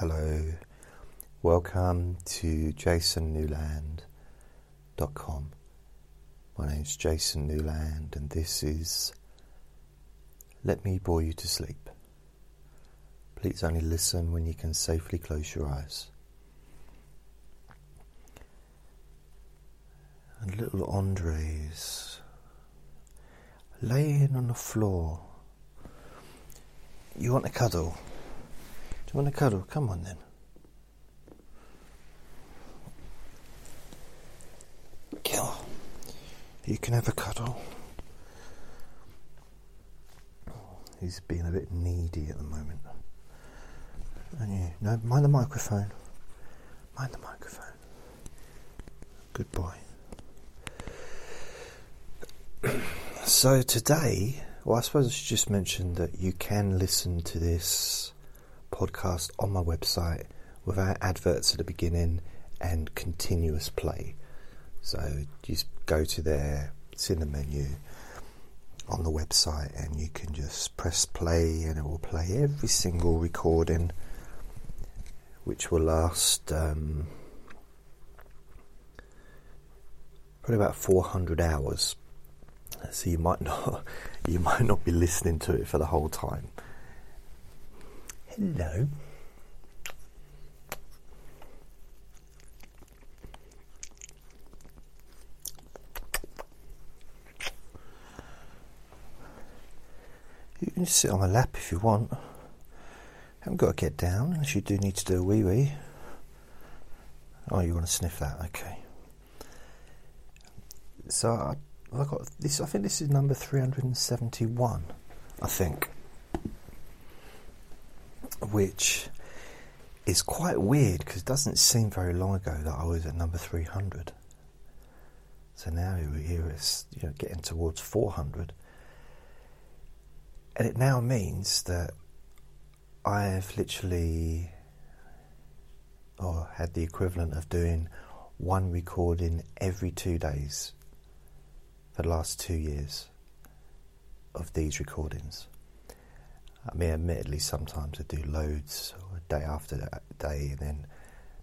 Hello, welcome to jasonnewland.com. My name's Jason Newland, and this is Let Me Bore You to Sleep. Please only listen when you can safely close your eyes. And little Andre's laying on the floor. You want a cuddle? Do you want a cuddle? Come on then. Kill. You can have a cuddle. He's being a bit needy at the moment. And you, no, mind the microphone. Mind the microphone. Good boy. so today, well, I suppose I should just mention that you can listen to this podcast on my website without adverts at the beginning and continuous play. So just go to there, it's in the menu on the website, and you can just press play, and it will play every single recording, which will last um, probably about 400 hours. So you might not you might not be listening to it for the whole time. Hello. You can sit on my lap if you want. Haven't got to get down unless you do need to do a wee wee. Oh, you want to sniff that? Okay. So I, I got this. I think this is number three hundred and seventy-one. I think which is quite weird because it doesn't seem very long ago that I was at number 300. So now we're here it's you know getting towards 400, and it now means that I have literally, or had the equivalent of doing one recording every two days for the last two years of these recordings. I mean, admittedly, sometimes I do loads, day after day, and then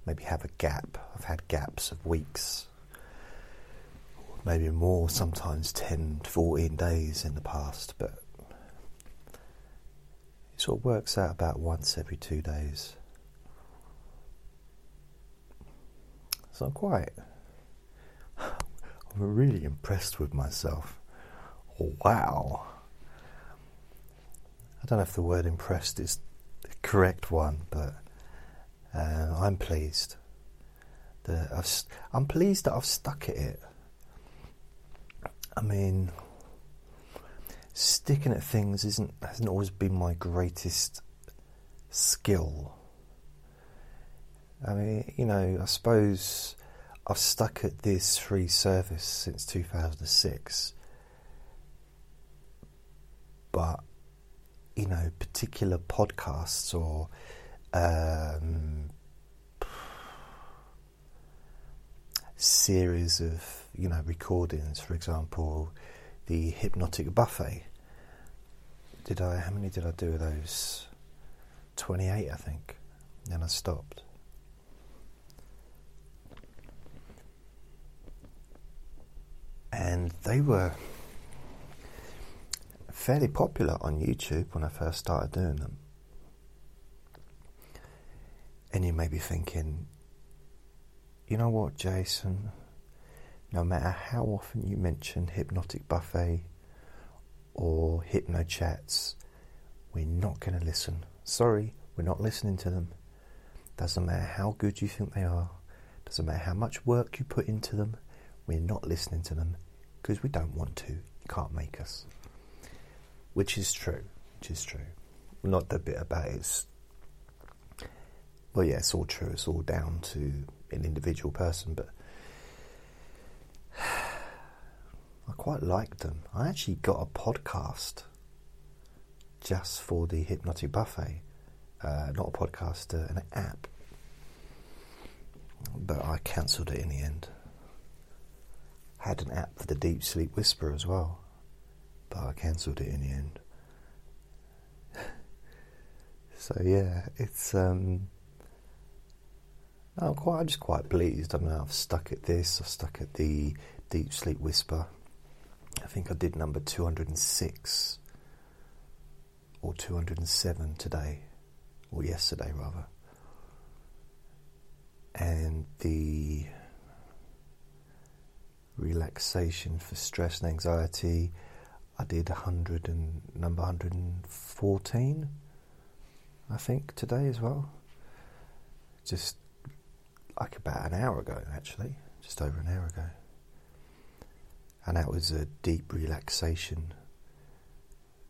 maybe have a gap. I've had gaps of weeks, maybe more, sometimes 10, to 14 days in the past, but it sort of works out about once every two days. So I'm quite, I'm really impressed with myself. Wow. I don't know if the word impressed is the correct one, but uh, I'm pleased. That I've, I'm pleased that I've stuck at it. I mean, sticking at things isn't hasn't always been my greatest skill. I mean, you know, I suppose I've stuck at this free service since 2006, but you know, particular podcasts or um, series of, you know, recordings. For example, the Hypnotic Buffet. Did I? How many did I do of those? Twenty-eight, I think. Then I stopped. And they were fairly popular on YouTube when I first started doing them. And you may be thinking, you know what, Jason? No matter how often you mention Hypnotic Buffet or Hypno Chats, we're not going to listen. Sorry, we're not listening to them. Doesn't matter how good you think they are, doesn't matter how much work you put into them, we're not listening to them because we don't want to. You can't make us which is true, which is true. Not the bit about it's. Well, yeah, it's all true. It's all down to an individual person, but I quite liked them. I actually got a podcast just for the Hypnotic Buffet. Uh, not a podcast, uh, an app. But I cancelled it in the end. Had an app for the Deep Sleep Whisper as well but I cancelled it in the end. so yeah, it's um, I'm quite, I'm just quite pleased. I mean, I've stuck at this. I've stuck at the Deep Sleep Whisper. I think I did number 206 or 207 today, or yesterday rather. And the relaxation for stress and anxiety, I did 100 and number 114, I think, today as well. Just like about an hour ago, actually, just over an hour ago. And that was a deep relaxation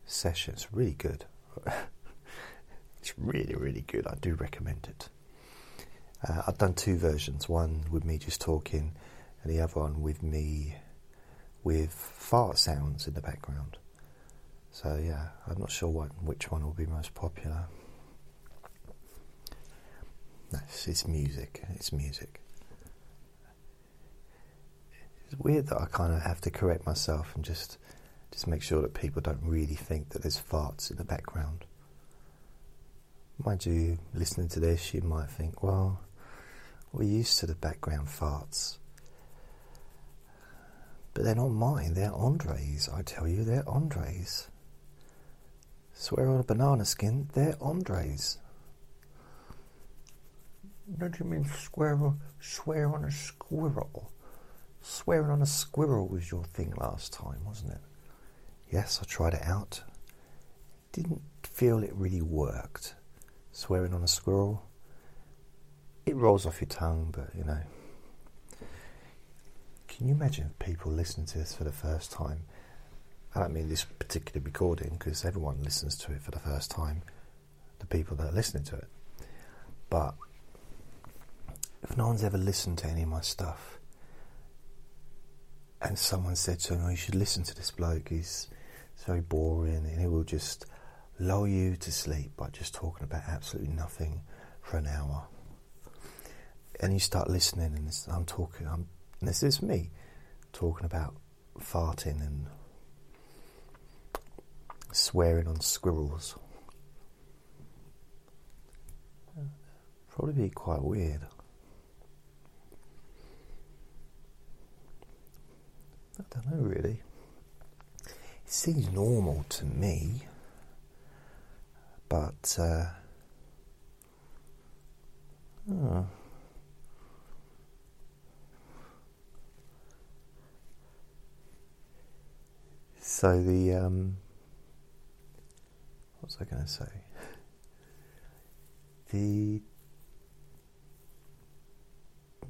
session. It's really good. it's really, really good. I do recommend it. Uh, I've done two versions one with me just talking, and the other one with me with fart sounds in the background. So, yeah, I'm not sure what, which one will be most popular. No, it's music. It's music. It's weird that I kind of have to correct myself and just just make sure that people don't really think that there's farts in the background. Mind you, listening to this, you might think, well, we're used to the background farts. But they're not mine, they're Andre's, I tell you, they're Andre's. Swear on a banana skin, they're Andre's. Don't you mean swear, swear on a squirrel? Swearing on a squirrel was your thing last time, wasn't it? Yes, I tried it out. Didn't feel it really worked. Swearing on a squirrel. It rolls off your tongue, but you know. Can you imagine people listening to this for the first time? I don't mean this particular recording because everyone listens to it for the first time, the people that are listening to it. But if no one's ever listened to any of my stuff, and someone said to him, oh, you should listen to this bloke, he's, he's very boring and he will just lull you to sleep by just talking about absolutely nothing for an hour. And you start listening, and I'm talking, I'm, and this is me talking about farting and swearing on squirrels. Probably be quite weird. I don't know really. It seems normal to me, but uh, oh. So the um, what was I going to say? The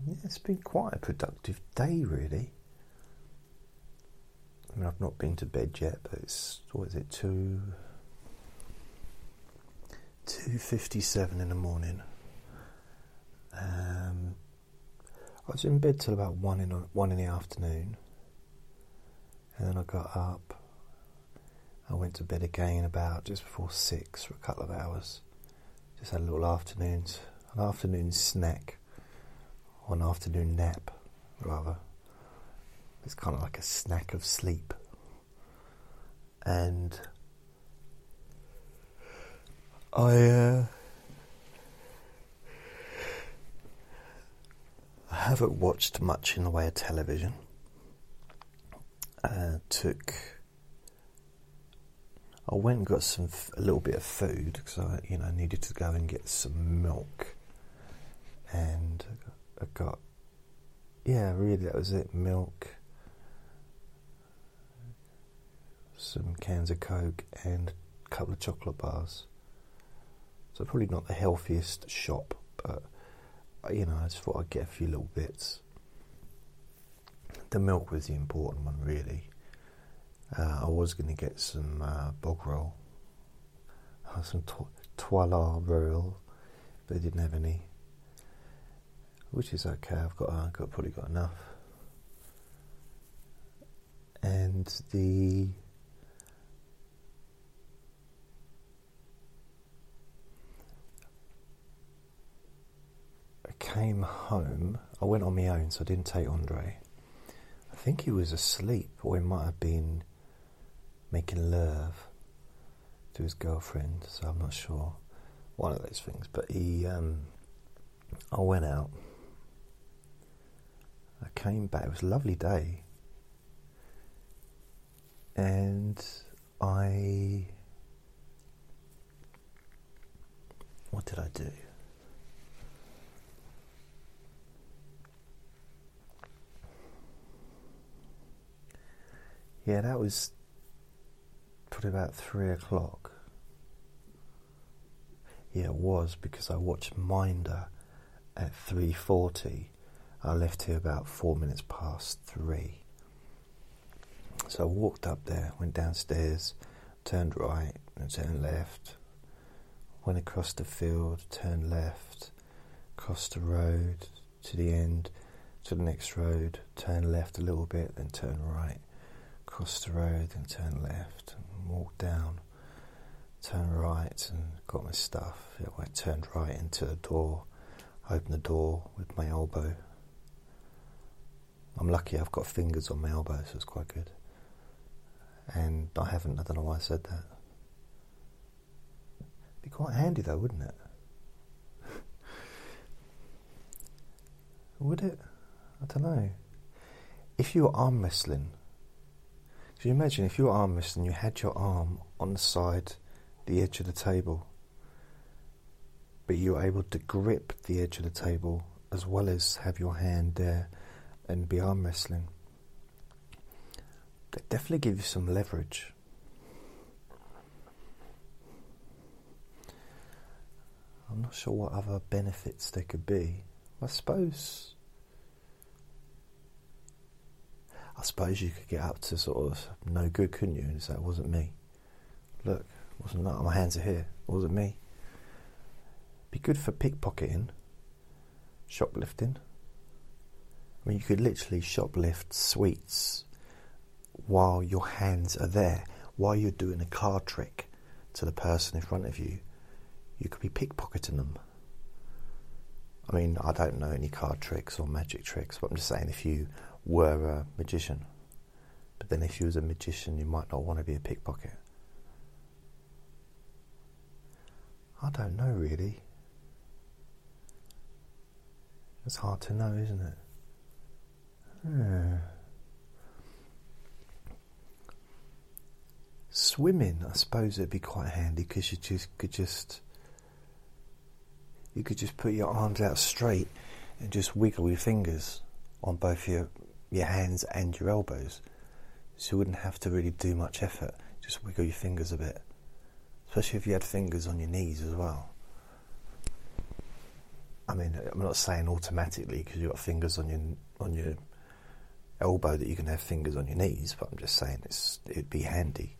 yeah, it's been quite a productive day, really. I mean, I've not been to bed yet, but it's what is it two two fifty seven in the morning. Um, I was in bed till about one in one in the afternoon, and then I got up. I went to bed again about just before six for a couple of hours. Just had a little afternoon, an afternoon snack, or an afternoon nap, rather. It's kind of like a snack of sleep. And I, uh, I haven't watched much in the way of television. Uh, took. I went and got some a little bit of food because I, you know, needed to go and get some milk, and I got, yeah, really that was it, milk, some cans of Coke, and a couple of chocolate bars. So probably not the healthiest shop, but you know, I just thought I'd get a few little bits. The milk was the important one, really. Uh, I was going to get some uh, bog roll, uh, some to- toilet roll, but they didn't have any, which is okay. I've got, I've got probably got enough. And the I came home, I went on my own, so I didn't take Andre. I think he was asleep, or he might have been making love to his girlfriend, so I'm not sure. One of those things. But he, um, I went out. I came back. It was a lovely day. And I. What did I do? Yeah, that was probably about three o'clock. Yeah, it was because I watched Minder at three forty. I left here about four minutes past three. So I walked up there, went downstairs, turned right and turned left, went across the field, turned left, crossed the road to the end, to the next road, turned left a little bit, then turned right crossed the road and turned left and walked down, turned right and got my stuff. I turned right into the door, opened the door with my elbow. I'm lucky I've got fingers on my elbow, so it's quite good. And I haven't, I don't know why I said that. Be quite handy though, wouldn't it? Would it? I don't know. If you were arm wrestling, can you imagine if you were arm wrestling, you had your arm on the side, the edge of the table, but you were able to grip the edge of the table as well as have your hand there and be arm wrestling? That definitely gives you some leverage. I'm not sure what other benefits there could be. I suppose I suppose you could get up to sort of no good, couldn't you? And say, it wasn't me. Look, wasn't that? My hands are here. It wasn't me. Be good for pickpocketing, shoplifting. I mean, you could literally shoplift sweets while your hands are there, while you're doing a card trick to the person in front of you. You could be pickpocketing them. I mean, I don't know any card tricks or magic tricks, but I'm just saying if you were a magician. But then, if you was a magician, you might not want to be a pickpocket. I don't know really. It's hard to know, isn't it? Hmm. Swimming, I suppose it'd be quite handy because you just could just you could just put your arms out straight and just wiggle your fingers on both your your hands and your elbows. So you wouldn't have to really do much effort. Just wiggle your fingers a bit. Especially if you had fingers on your knees as well. I mean, I'm not saying automatically because you've got fingers on your on your elbow that you can have fingers on your knees, but I'm just saying it's it'd be handy.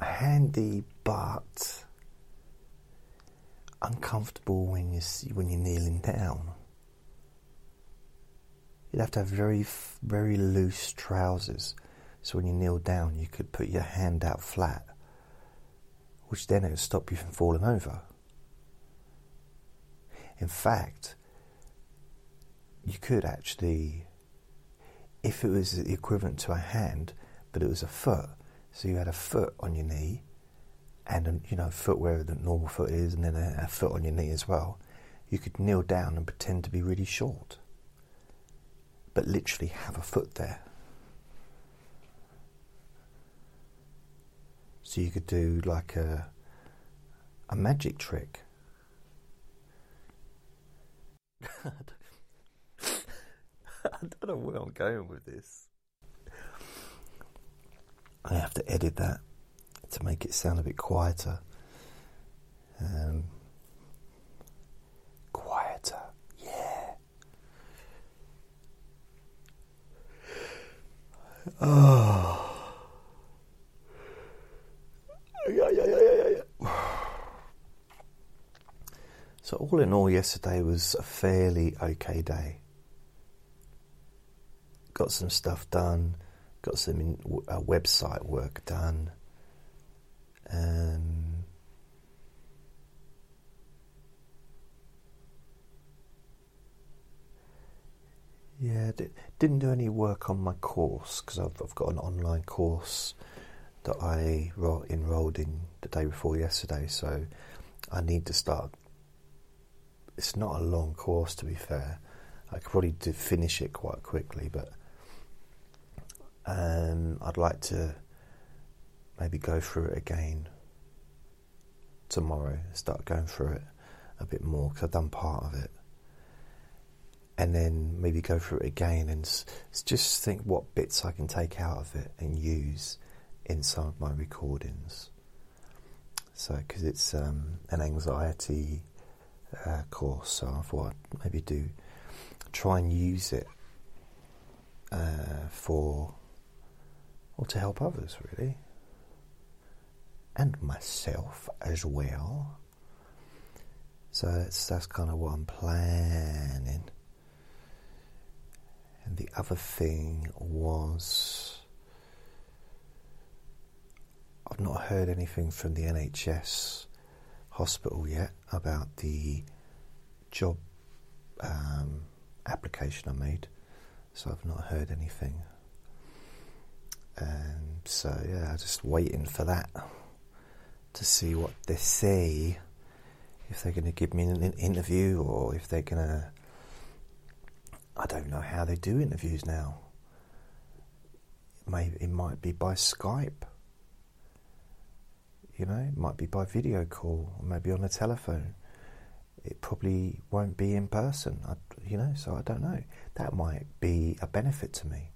Handy, but uncomfortable when you when you're kneeling down. You'd have to have very, very loose trousers, so when you kneel down, you could put your hand out flat, which then it would stop you from falling over. In fact, you could actually, if it was equivalent to a hand, but it was a foot, so you had a foot on your knee, and a, you know, foot where the normal foot is, and then a, a foot on your knee as well. You could kneel down and pretend to be really short but literally have a foot there. So you could do like a a magic trick. I don't know where I'm going with this. I have to edit that to make it sound a bit quieter. Um, Oh. Yeah, yeah, yeah, yeah, yeah. So, all in all, yesterday was a fairly okay day. Got some stuff done, got some in, uh, website work done. Um, Yeah, didn't do any work on my course because I've, I've, got an online course that I enrolled in the day before yesterday, so I need to start it's not a long course to be fair. I could probably finish it quite quickly, but um, I'd like to maybe go through it again tomorrow. Start going through it a bit more because I've done part of it, and then maybe go through it again and just think what bits I can take out of it and use in some of my recordings. So, because it's um, an anxiety uh, course, so I thought I'd maybe do try and use it uh, for or to help others, really, and myself as well. So that's that's kind of what I'm planning. And the other thing was. I've not heard anything from the NHS hospital yet about the job um, application I made, so I've not heard anything. And so, yeah, just waiting for that to see what they say. If they're going to give me an interview or if they're going to. I don't know how they do interviews now. Maybe it might be by Skype. You know, it might be by video call or maybe on the telephone. It probably won't be in person, I, you know, so I don't know. That might be a benefit to me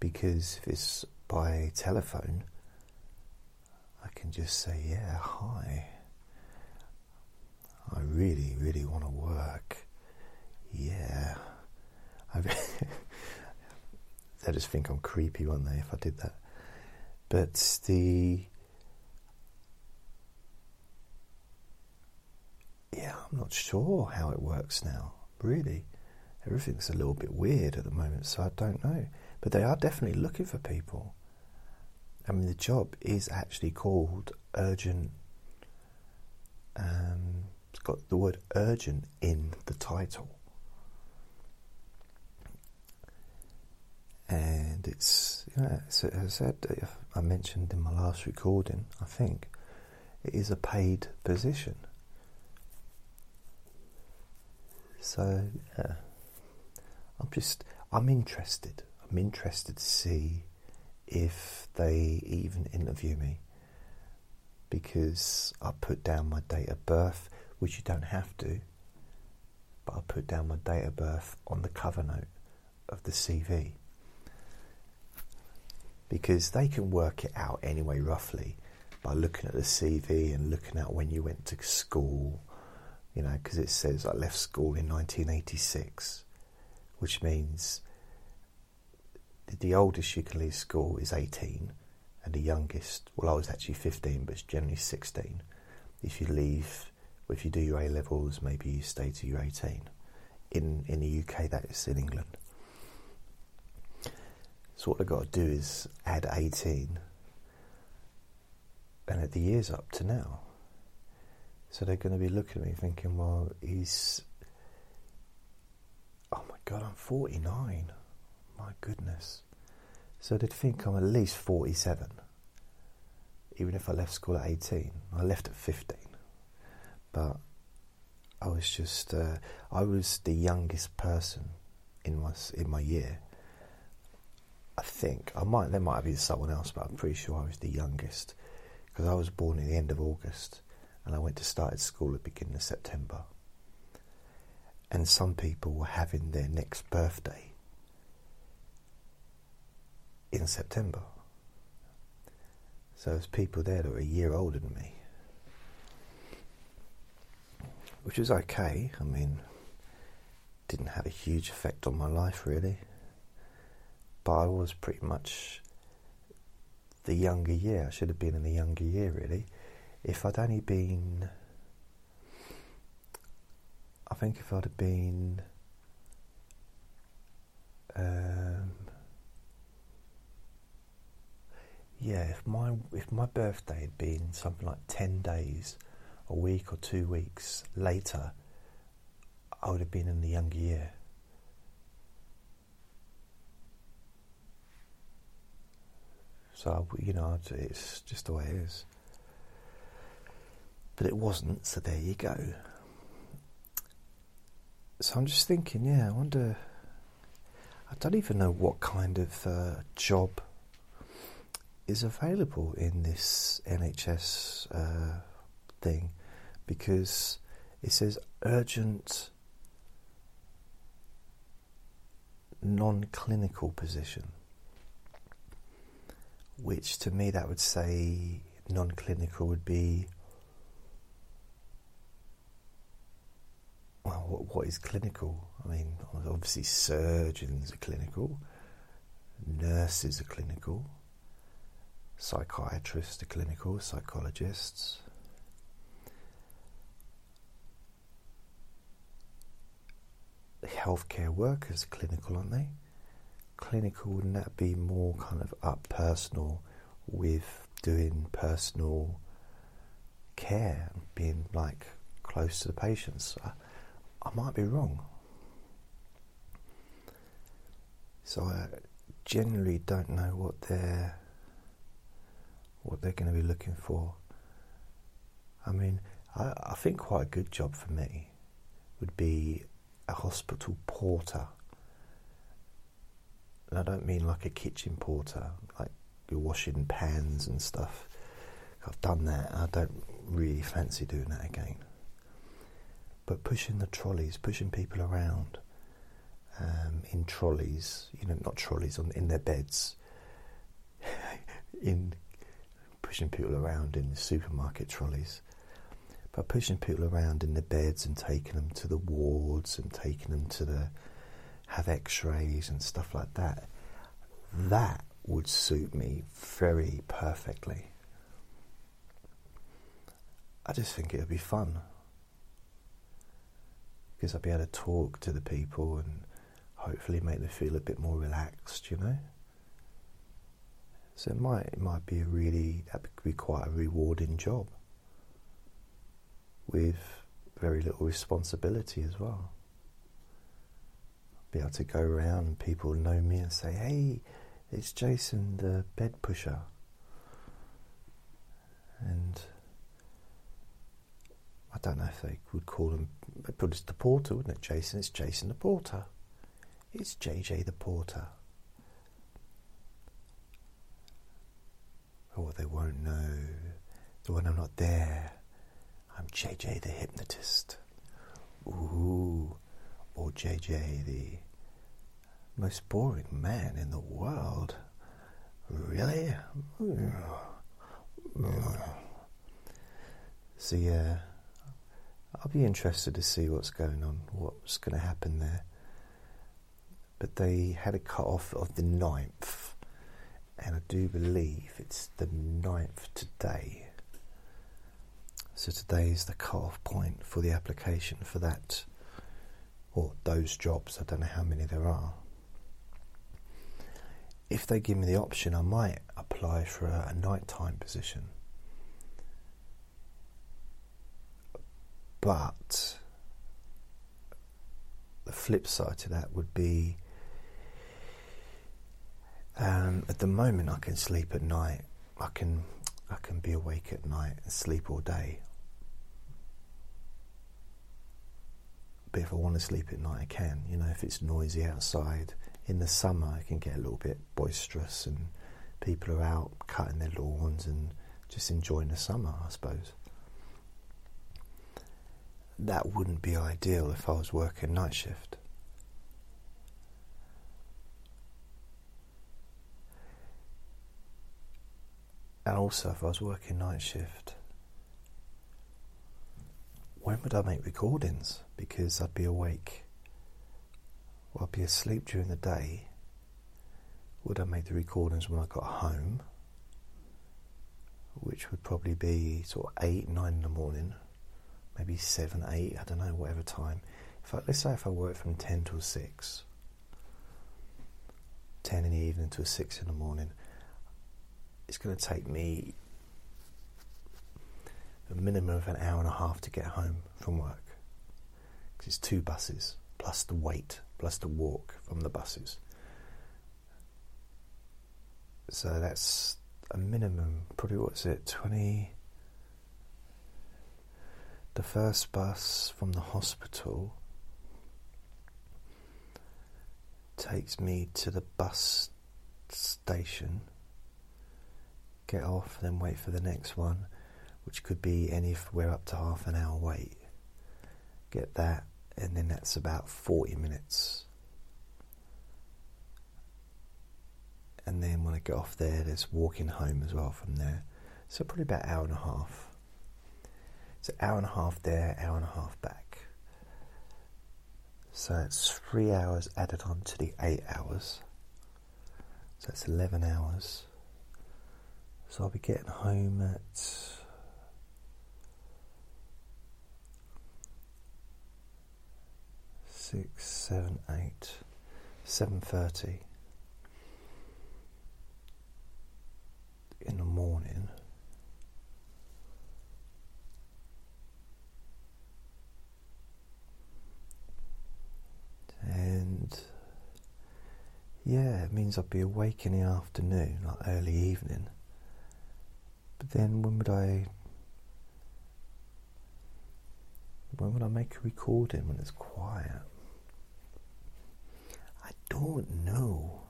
because if it's by telephone, I can just say, yeah, hi. I really, really want to work. Yeah. I they just think I'm creepy, won't they, if I did that? But the yeah, I'm not sure how it works now, really. Everything's a little bit weird at the moment, so I don't know. But they are definitely looking for people. I mean, the job is actually called urgent. Um, it's got the word urgent in the title. And it's, as I said, uh, I mentioned in my last recording, I think, it is a paid position. So yeah, I'm just I'm interested. I'm interested to see if they even interview me because I put down my date of birth, which you don't have to, but I put down my date of birth on the cover note of the CV because they can work it out anyway, roughly, by looking at the CV and looking at when you went to school you know, because it says I left school in 1986, which means the oldest you can leave school is 18, and the youngest, well, I was actually 15, but it's generally 16. If you leave, if you do your A levels, maybe you stay till you're 18. In in the UK, that is in England. So what I've got to do is add 18 and add the years up to now. So they're going to be looking at me thinking, well, he's. Oh my god, I'm 49. My goodness. So they'd think I'm at least 47. Even if I left school at 18. I left at 15. But I was just. Uh, I was the youngest person in my, in my year. I think. I might. There might have been someone else, but I'm pretty sure I was the youngest. Because I was born at the end of August and I went to start at school at the beginning of September. And some people were having their next birthday in September. So there's people there that were a year older than me. Which was okay. I mean, didn't have a huge effect on my life really. But I was pretty much the younger year. I should have been in the younger year really if I'd only been, I think if I'd have been, um, yeah, if my if my birthday had been something like ten days, a week or two weeks later, I would have been in the younger year. So you know, it's just the way it is. But it wasn't, so there you go. so I'm just thinking, yeah, I wonder. I don't even know what kind of uh, job is available in this NHS uh, thing because it says urgent non clinical position, which to me that would say non clinical would be well, what, what is clinical? I mean, obviously, surgeons are clinical, nurses are clinical, psychiatrists are clinical, psychologists. Healthcare workers are clinical, aren't they? Clinical, wouldn't that be more kind of up personal with doing personal care, being like close to the patients? I might be wrong. So I generally don't know what they're what they're going to be looking for. I mean, I, I think quite a good job for me would be a hospital porter. And I don't mean like a kitchen porter, like you're washing pans and stuff. I've done that. I don't really fancy doing that again but pushing the trolleys, pushing people around um, in trolleys, you know, not trolleys on in their beds, in pushing people around in the supermarket trolleys, but pushing people around in their beds and taking them to the wards and taking them to the have X-rays and stuff like that. That would suit me very perfectly. I just think it would be fun because I'd be able to talk to the people and hopefully make them feel a bit more relaxed, you know. So it might it might be a really that could be quite a rewarding job with very little responsibility as well. Be able to go around and people know me and say, "Hey, it's Jason, the bed pusher," and I don't know if they would call him, but it's the porter, wouldn't it, Jason? It's Jason the porter. It's JJ the porter. Oh, they won't know. So when I'm not there, I'm JJ the hypnotist. Ooh, or JJ the most boring man in the world. Really? So yeah, I'll be interested to see what's going on, what's going to happen there. But they had a cut off of the 9th, and I do believe it's the 9th today. So today is the cut off point for the application for that, or those jobs. I don't know how many there are. If they give me the option, I might apply for a, a nighttime position But the flip side to that would be um, at the moment I can sleep at night. I can I can be awake at night and sleep all day. But if I want to sleep at night, I can. You know, if it's noisy outside in the summer, it can get a little bit boisterous, and people are out cutting their lawns and just enjoying the summer, I suppose that wouldn't be ideal if I was working night shift. And also, if I was working night shift, when would I make recordings? Because I'd be awake, well, I'd be asleep during the day. Would I make the recordings when I got home? Which would probably be sort of 8, 9 in the morning maybe seven, eight, I don't know, whatever time. If let's say if I work from ten till six, ten in the evening till six in the morning, it's going to take me a minimum of an hour and a half to get home from work because it's two buses plus the wait plus the walk from the buses. So that's a minimum, probably what's it, 20, the first bus from the hospital takes me to the bus station, get off, then wait for the next one, which could be anywhere up to half an hour wait. Get that, and then that's about 40 minutes. And then when I get off there, there's walking home as well from there. So probably about hour and a half. So hour and a half there, hour and a half back. So it's three hours added on to the eight hours. So that's 11 hours. So I'll be getting home at six, seven, eight, seven thirty in the morning. And yeah, it means I'd be awake in the afternoon, like early evening. But then when would I when would I make a recording when it's quiet? I don't know.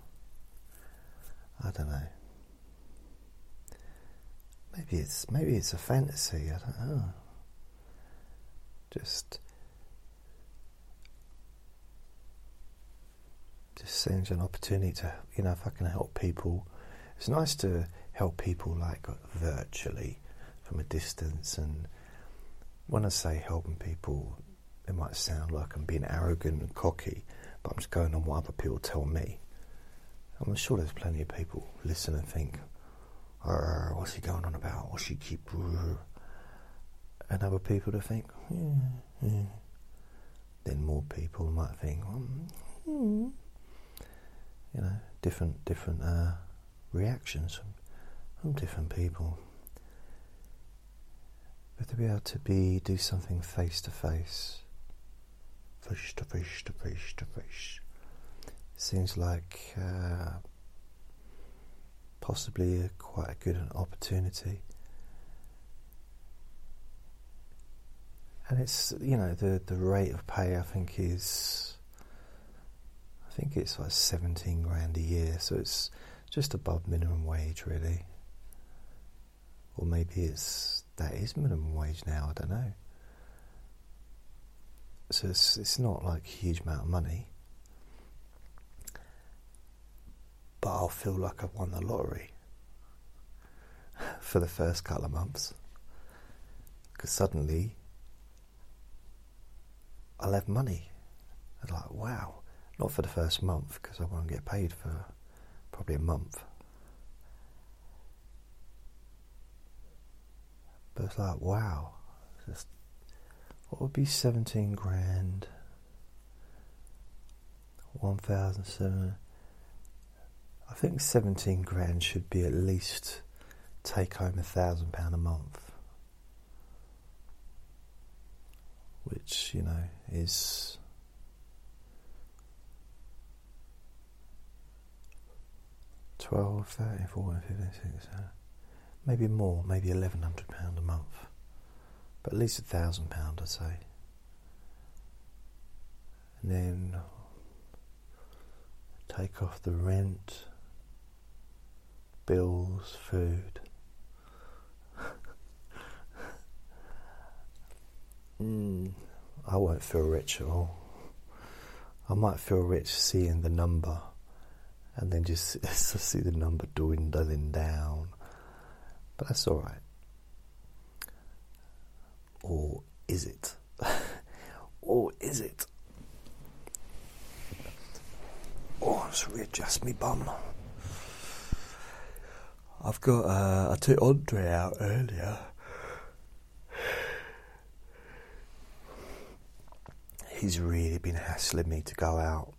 I don't know. Maybe it's maybe it's a fantasy, I don't know. Just just seems an opportunity to, you know, if I can help people. It's nice to help people like virtually from a distance. And when I say helping people, it might sound like I'm being arrogant and cocky, but I'm just going on what other people tell me. I'm sure there's plenty of people listen and think, what's he going on about? What's she keep. And other people to think, yeah, yeah. Then more people might think, mm, you know, different different uh, reactions from, from different people. But to be able to be do something face to face, face to face to face to face, seems like uh, possibly a, quite a good an opportunity. And it's you know the the rate of pay I think is I think it's like 17 grand a year, so it's just above minimum wage, really. Or maybe it's that is minimum wage now, I don't know. So it's, it's not like a huge amount of money. But I'll feel like I've won the lottery for the first couple of months. Because suddenly I'll have money. I'm like, wow, not for the first month because I won't get paid for probably a month. But it's like, wow, just, what would be 17 grand? 1,007. I think 17 grand should be at least take home a thousand pound a month. Which, you know, is 12, 13, 14, 15, 16, maybe more, maybe £1,100 a month. At least a £1,000, I'd say. And then take off the rent, bills, food. mm, I won't feel rich at all. I might feel rich seeing the number and then just see the number dwindling down. But that's all right. Or is it? or is it? Oh, let's readjust me bum. I've got, uh, I took Andre out earlier. He's really been hassling me to go out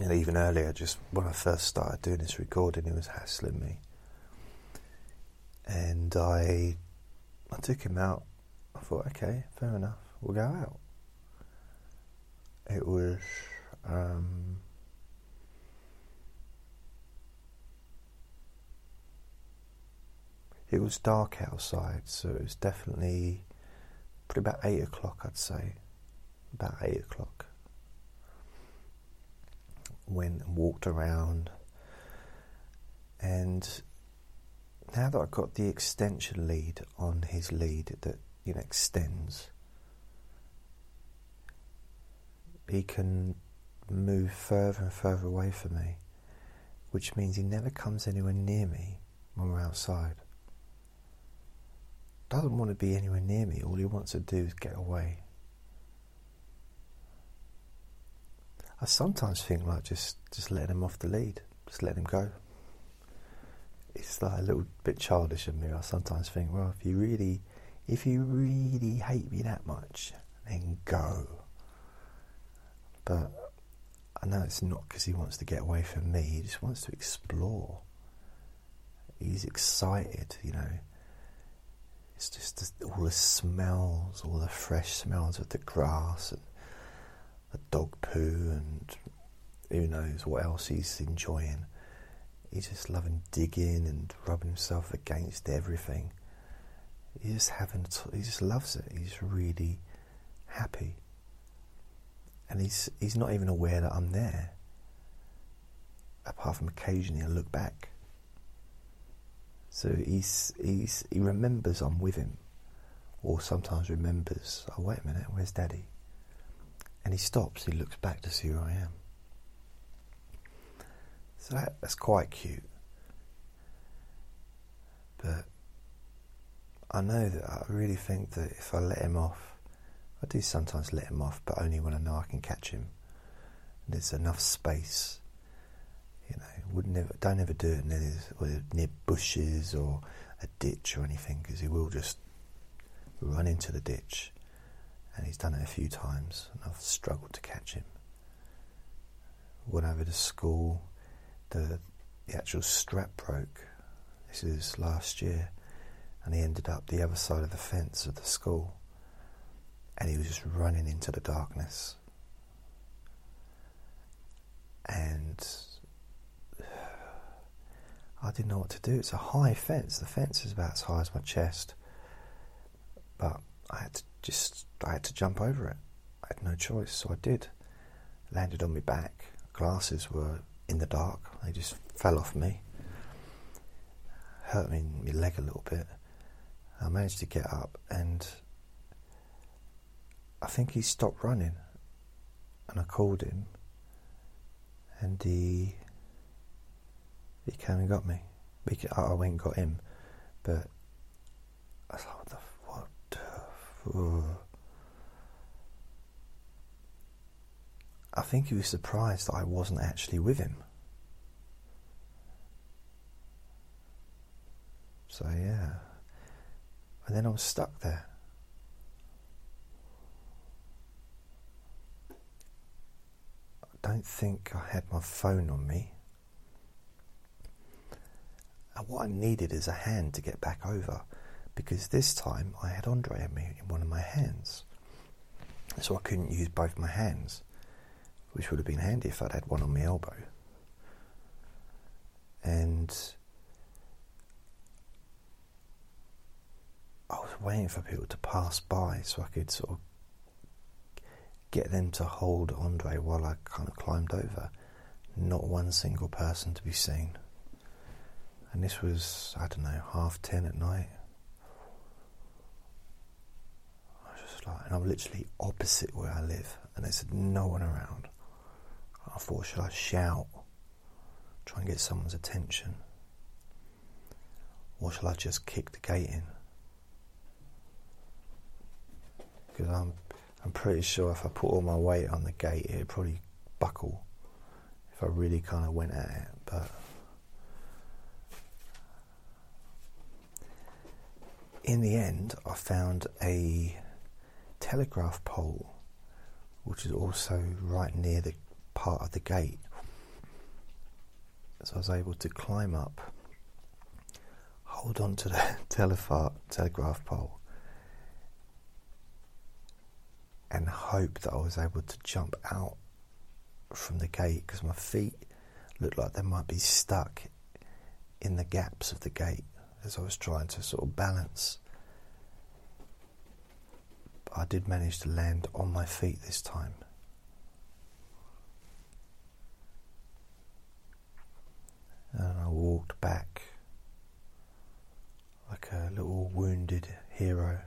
and even earlier, just when I first started doing this recording, he was hassling me, and I, I took him out. I thought, okay, fair enough, we'll go out. It was. Um, it was dark outside, so it was definitely probably about eight o'clock, I'd say. About eight o'clock. went and walked around. And now that I've got the extension lead on his lead that you know extends, he can move further and further away from me, which means he never comes anywhere near me when we're outside. Doesn't want to be anywhere near me, all he wants to do is get away. I sometimes think like just just letting him off the lead, just letting him go. It's like a little bit childish of me. I sometimes think, well, if you really, if you really hate me that much, then go. But I know it's not because he wants to get away from me. He just wants to explore. He's excited, you know. It's just all the smells, all the fresh smells of the grass and the dog poo, and who knows what else he's enjoying. He's just loving digging and rubbing himself against everything. He's just having, he just loves it. He's really happy, and he's he's not even aware that I'm there. Apart from occasionally I look back so he's, he's, he remembers I'm with him, or sometimes remembers, oh, wait a minute, where's daddy? And he stops, he looks back to see who I am. So that, that's quite cute. But I know that I really think that if I let him off, I do sometimes let him off, but only when I know I can catch him. There's enough space you know, would never, don't ever do it near, near bushes or a ditch or anything because he will just run into the ditch. And he's done it a few times, and I've struggled to catch him. Went over to school, the the actual strap broke. This is last year, and he ended up the other side of the fence of the school, and he was just running into the darkness. And I didn't know what to do. It's a high fence. The fence is about as high as my chest. But I had to just I had to jump over it. I had no choice, so I did. Landed on my back. Glasses were in the dark. They just fell off me. Hurt me in my leg a little bit. I managed to get up and I think he stopped running and I called him and he he came and got me. I went and got him, but I like, what the what? I think he was surprised that I wasn't actually with him. So yeah, and then I was stuck there. I don't think I had my phone on me. And what I needed is a hand to get back over because this time I had Andre in one of my hands. So I couldn't use both my hands, which would have been handy if I'd had one on my elbow. And I was waiting for people to pass by so I could sort of get them to hold Andre while I kind of climbed over. Not one single person to be seen and this was, I don't know, half ten at night. I was just like, and I'm literally opposite where I live, and there's no one around. I thought, should I shout? Try and get someone's attention? Or shall I just kick the gate in? Because I'm, I'm pretty sure if I put all my weight on the gate, it'd probably buckle if I really kind of went at it. But in the end, I found a telegraph pole, which is also right near the part of the gate. So I was able to climb up, hold on to the telegraph pole, and hope that I was able to jump out from the gate because my feet looked like they might be stuck in the gaps of the gate as I was trying to sort of balance. But I did manage to land on my feet this time. Walked back like a little wounded hero.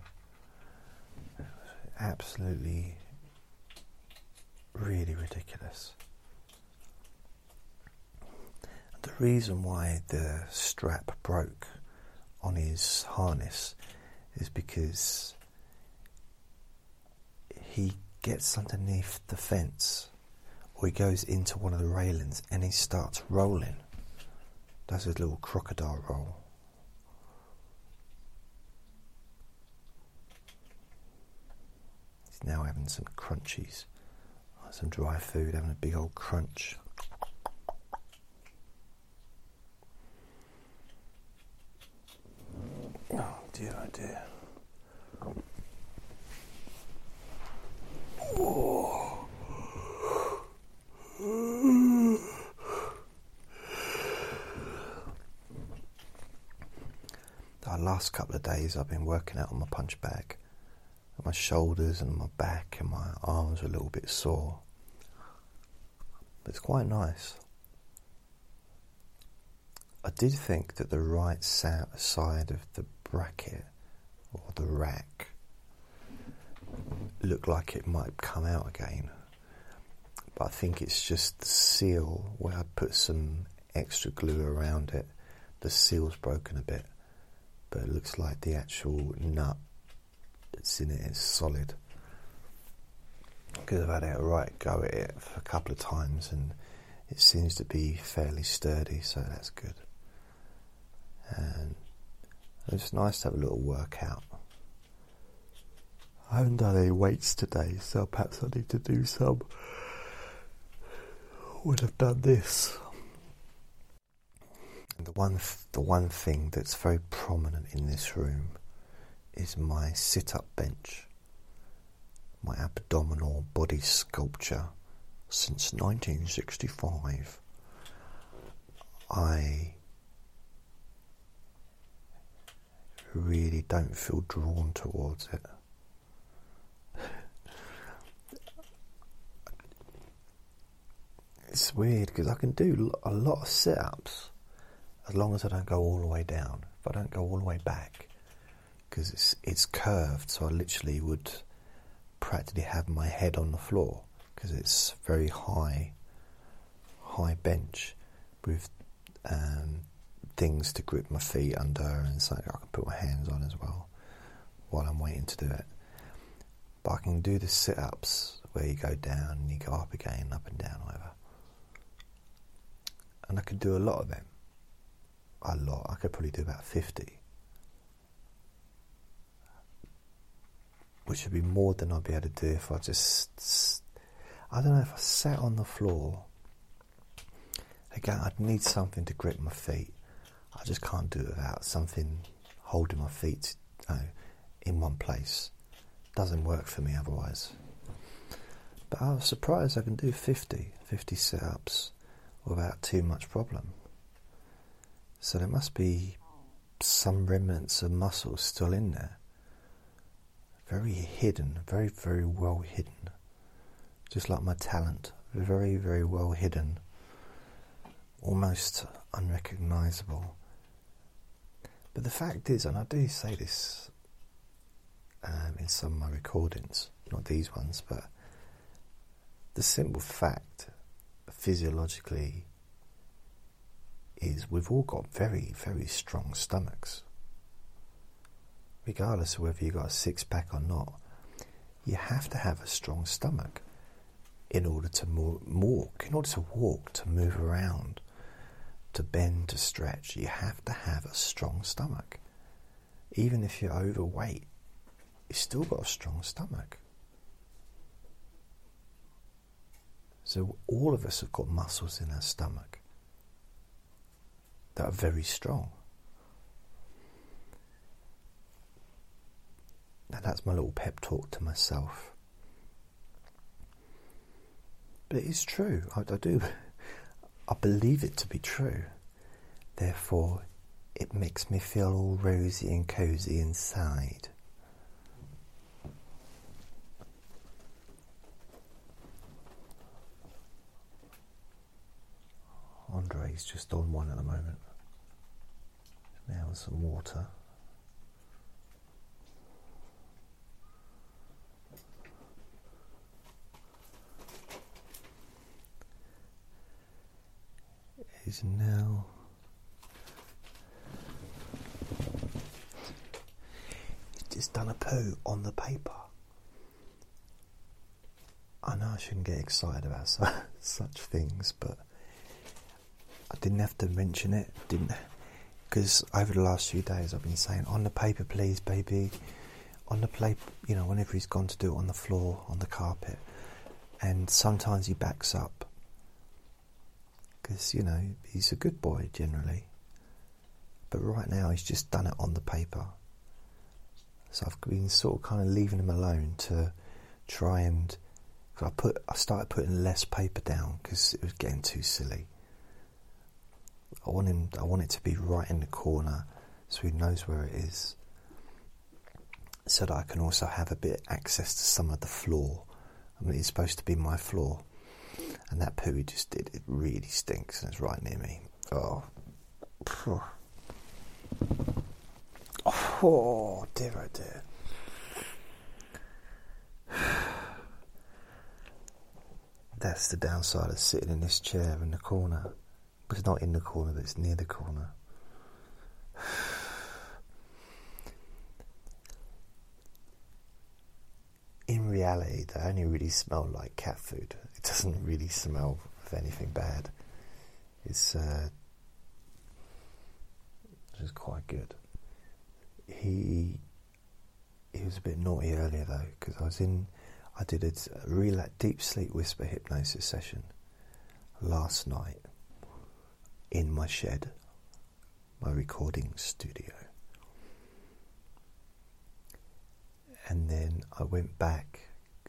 Absolutely, really ridiculous. The reason why the strap broke on his harness is because he gets underneath the fence or he goes into one of the railings and he starts rolling. Does his little crocodile roll. He's now having some crunchies, some dry food, having a big old crunch. Oh dear, oh dear. The last couple of days I've been working out on my punch bag. My shoulders and my back and my arms are a little bit sore. But it's quite nice. I did think that the right side of the bracket or the rack looked like it might come out again. But I think it's just the seal where I put some extra glue around it. The seal's broken a bit, but it looks like the actual nut that's in it is solid. Because I've had a right go at it for a couple of times and it seems to be fairly sturdy, so that's good. And it's nice to have a little workout. I haven't done any weights today, so perhaps I need to do some. Would have done this. And the one, the one thing that's very prominent in this room is my sit-up bench, my abdominal body sculpture since 1965. I really don't feel drawn towards it. It's weird because I can do a lot of sit ups as long as I don't go all the way down. If I don't go all the way back, because it's, it's curved, so I literally would practically have my head on the floor because it's very high, high bench with um, things to grip my feet under and something I can put my hands on as well while I'm waiting to do it. But I can do the sit ups where you go down and you go up again, up and down, whatever. And I could do a lot of them. A lot. I could probably do about 50. Which would be more than I'd be able to do if I just. I don't know if I sat on the floor. Again, I'd need something to grip my feet. I just can't do it without something holding my feet you know, in one place. Doesn't work for me otherwise. But I was surprised I can do 50, 50 sit ups without too much problem. So there must be some remnants of muscle still in there. Very hidden, very, very well hidden. Just like my talent, very, very well hidden. Almost unrecognizable. But the fact is, and I do say this um, in some of my recordings, not these ones, but the simple fact, physiologically, is we've all got very, very strong stomachs. Regardless of whether you've got a six pack or not, you have to have a strong stomach in order to walk, in order to walk, to move around, to bend, to stretch, you have to have a strong stomach. Even if you're overweight, you've still got a strong stomach. So, all of us have got muscles in our stomach that are very strong. Now, that's my little pep talk to myself. But it is true. I, I do. I believe it to be true. Therefore, it makes me feel all rosy and cozy inside. Andre's just on one at the moment. Some water. Is now just done a poo on the paper. I know I shouldn't get excited about such things, but I didn't have to mention it, didn't because over the last few days I've been saying on the paper, please, baby, on the plate. You know, whenever he's gone to do it on the floor, on the carpet, and sometimes he backs up because you know he's a good boy generally. But right now he's just done it on the paper, so I've been sort of kind of leaving him alone to try and I put I started putting less paper down because it was getting too silly. I want him. I want it to be right in the corner, so he knows where it is, so that I can also have a bit access to some of the floor. I mean, it's supposed to be my floor, and that poo he just did. It really stinks, and it's right near me. Oh, oh dear, oh dear. That's the downside of sitting in this chair in the corner. But it's not in the corner, but it's near the corner. In reality, they only really smell like cat food. It doesn't really smell of anything bad. It's uh, just quite good. He he was a bit naughty earlier though because I was in I did a real deep sleep whisper hypnosis session last night in my shed, my recording studio. And then I went back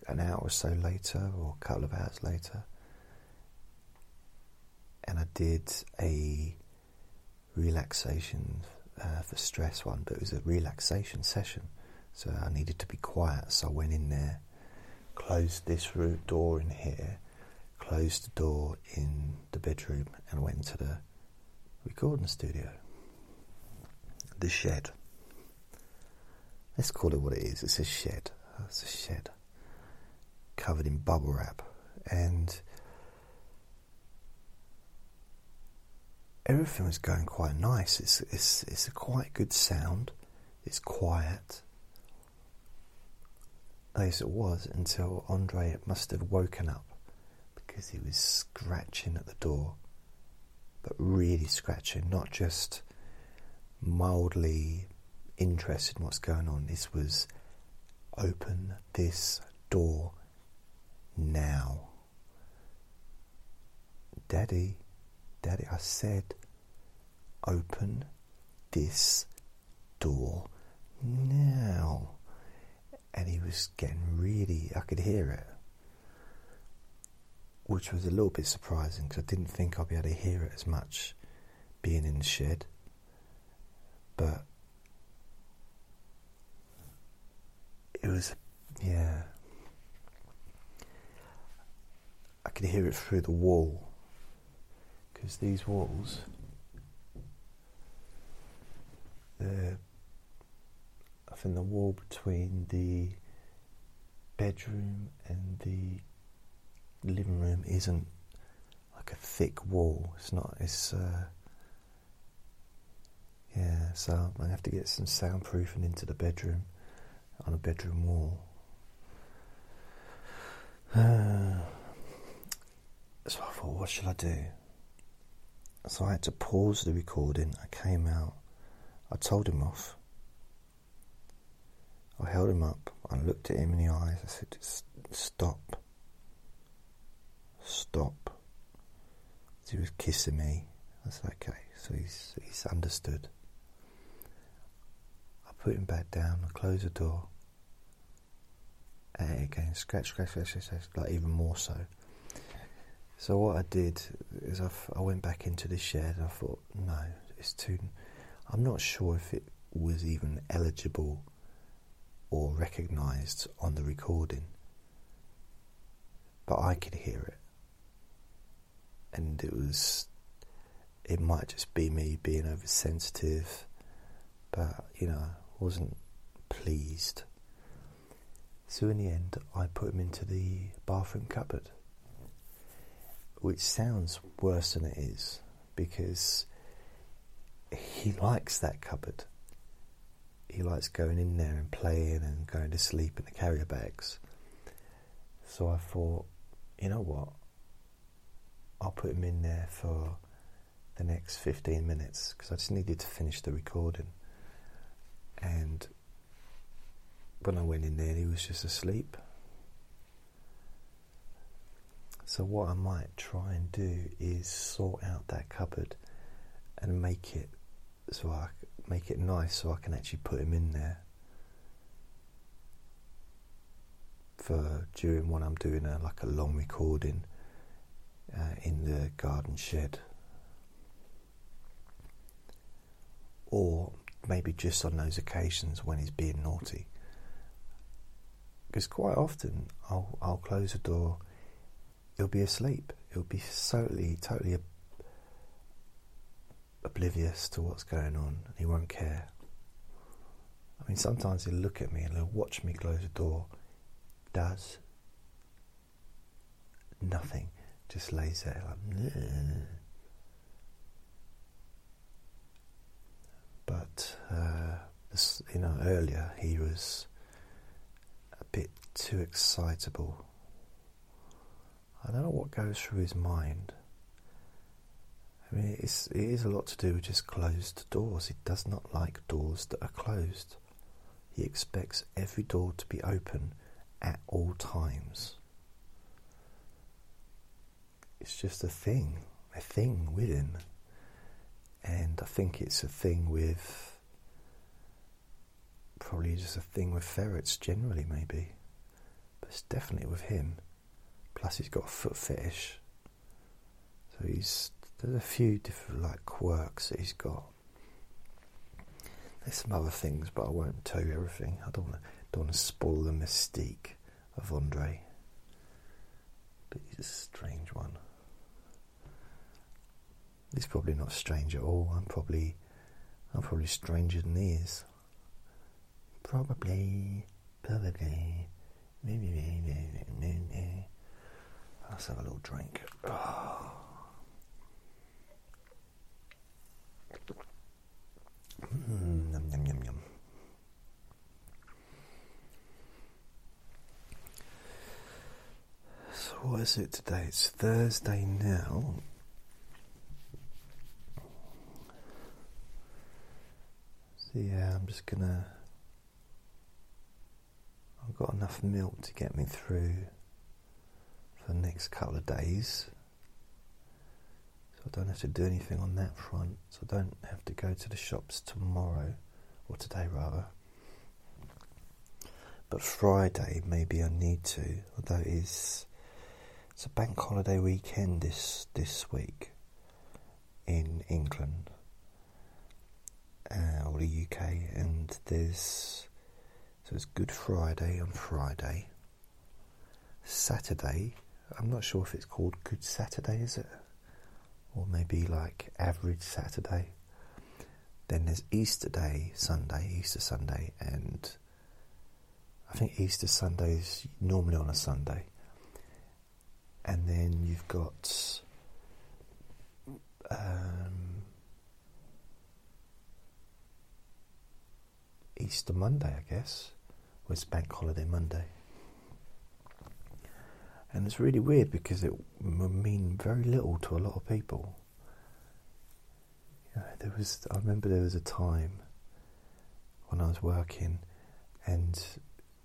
an hour or so later, or a couple of hours later, and I did a relaxation uh, for stress one, but it was a relaxation session. So I needed to be quiet, so I went in there closed this door in here, closed the door in the bedroom, and went into the recording studio. The shed. Let's call it what it is. It's a shed. It's a shed covered in bubble wrap, and everything was going quite nice. It's it's it's a quite good sound. It's quiet as it was until Andre must have woken up because he was scratching at the door, but really scratching, not just mildly interested in what's going on. This was open this door now. Daddy, Daddy, I said open this door now and he was getting really, I could hear it, which was a little bit surprising because I didn't think I'd be able to hear it as much being in the shed. But it was, yeah, I could hear it through the wall because these walls, they're I think the wall between the bedroom and the living room isn't like a thick wall. It's not. It's uh, yeah. So I'm have to get some soundproofing into the bedroom on a bedroom wall. Uh, so I thought, what should I do? So I had to pause the recording. I came out. I told him off. I held him up. I looked at him in the eyes. I said, Stop. Stop. He was kissing me. Said, Okay. So he's, he's understood. I put him back down. I close the door. And again, scratch, scratch, scratch, scratch, scratch, like even more so. So what I did is I, I went back into the shed. I thought, no, it's too. I'm not sure if it was even eligible or recognized on the recording, but I could hear it. And it was, it might just be me being oversensitive but you know, wasn't pleased. So in the end, I put him into the bathroom cupboard, which sounds worse than it is because he likes that cupboard. He likes going in there and playing and going to sleep in the carrier bags. So I thought, you know what? I'll put him in there for the next 15 minutes because I just needed to finish the recording. And when I went in there, he was just asleep. So, what I might try and do is sort out that cupboard and make it so I make it nice so I can actually put him in there for during when I'm doing a like a long recording uh, in the garden shed, or maybe just on those occasions when he's being naughty. Because quite often I'll I'll close the door, he'll be asleep. He'll be totally totally oblivious to what's going on. He won't care. I mean, sometimes he'll look at me and he'll watch me close the door. Does nothing just lays there like. But uh, this, you know, earlier he was a bit too excitable. I don't know what goes through his mind. I mean, it's, it is a lot to do with just closed doors. He does not like doors that are closed. He expects every door to be open at all times it's just a thing, a thing within. And I think it's a thing with, probably just a thing with ferrets generally, maybe. But it's definitely with him. Plus, he's got a foot fetish. So he's, there's a few different like quirks that he's got. There's some other things, but I won't tell you everything. I don't want to, don't want to spoil the mystique of Andre. But he's a strange one. He's probably not strange at all. I'm probably, I'm probably stranger than he is. Probably, probably. Maybe, maybe, maybe. Let's have a little drink. Oh. Mm, yum, yum, yum, yum. So, what is it today? It's Thursday now. Yeah, I'm just gonna. I've got enough milk to get me through for the next couple of days. So I don't have to do anything on that front. So I don't have to go to the shops tomorrow, or today rather. But Friday, maybe I need to, although it is it's a bank holiday weekend this this week in England uh, or the UK, and there's so it's Good Friday on Friday. Saturday, I'm not sure if it's called Good Saturday, is it? Or maybe like Average Saturday. Then there's Easter Day, Sunday, Easter Sunday, and I think Easter Sunday is normally on a Sunday. And then you've got um, Easter Monday, I guess, was Bank Holiday Monday. And it's really weird because it would mean very little to a lot of people. You know, there was, I remember there was a time when I was working, and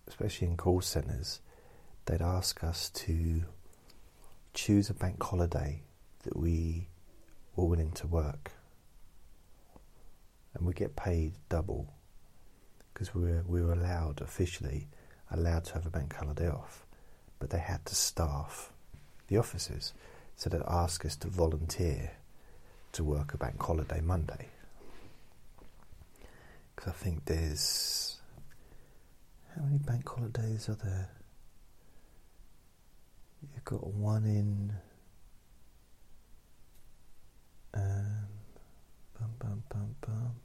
especially in call centres, they'd ask us to choose a bank holiday that we were willing to work, and we get paid double because we were, we were allowed officially allowed to have a bank holiday off, but they had to staff the offices, so they'd ask us to volunteer to work a bank holiday Monday. Because I think there's how many bank holidays are there? You've got one in um, bum, bum, bum, bum,